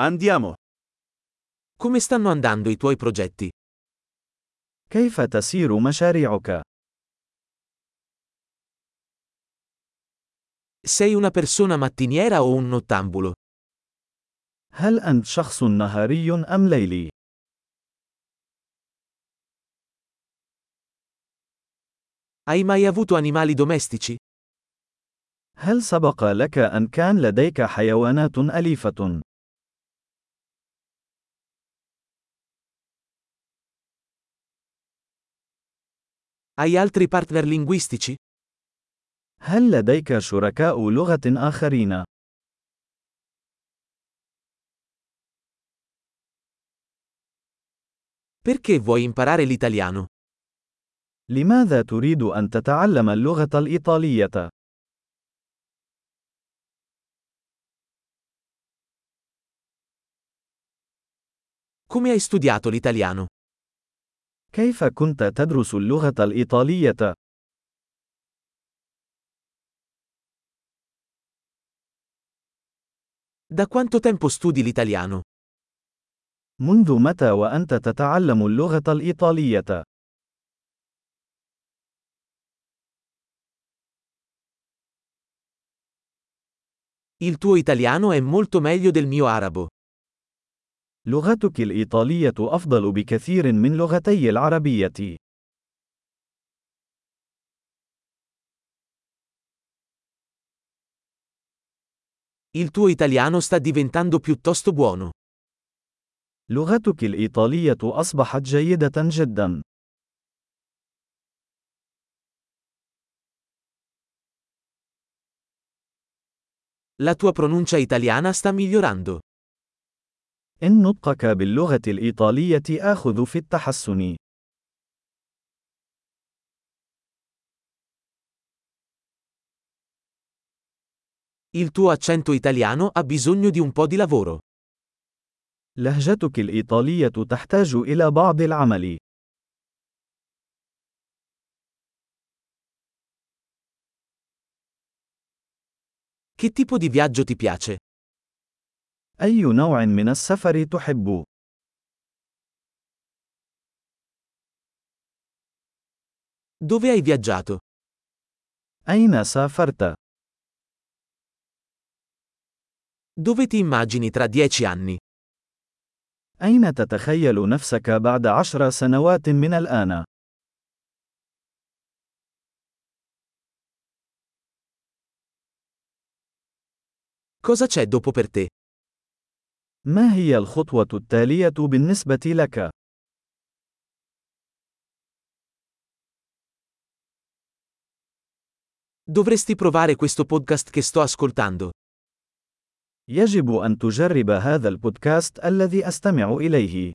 Andiamo. Come stanno andando i tuoi progetti? كيف تسير مشاريعك؟ Sei una persona mattiniera o un nottambulo? هل أنت شخص نهاري أم ليلي؟ Hai mai avuto animali domestici? هل سبق لك أن كان لديك حيوانات أليفة؟ Hai altri partner linguistici? هل لديك شركاء لغة آخرين؟ Perché vuoi imparare l'italiano? لماذا تريد أن تتعلم اللغة الإيطالية؟ Come hai studiato l'italiano? كيف كنت تدرس اللغة الإيطالية؟ Da quanto tempo studi l'italiano? منذ متى وأنت تتعلم اللغة الإيطالية؟ Il tuo italiano è molto meglio del mio arabo. لغتك الإيطالية أفضل بكثير من لغتي العربية. Il tuo italiano sta diventando piuttosto buono. لغتك الإيطالية أصبحت جيدة جدا. La tua pronuncia italiana sta migliorando. إن نطقك باللغة الإيطالية آخذ في التحسن. Il tuo accento italiano ha bisogno di un po' di lavoro. لهجتك الإيطالية تحتاج إلى بعض العمل. Che tipo di viaggio ti piace? أي نوع من السفر تحب؟ Dove hai viaggiato? أين سافرت؟ Dove ti immagini tra dieci anni? أين تتخيل نفسك بعد عشر سنوات من الآن؟ Cosa c'è dopo per te? ما هي الخطوة التالية بالنسبة لك؟ Dovresti provare questo podcast che sto ascoltando. يجب أن تجرب هذا البودكاست الذي أستمع إليه.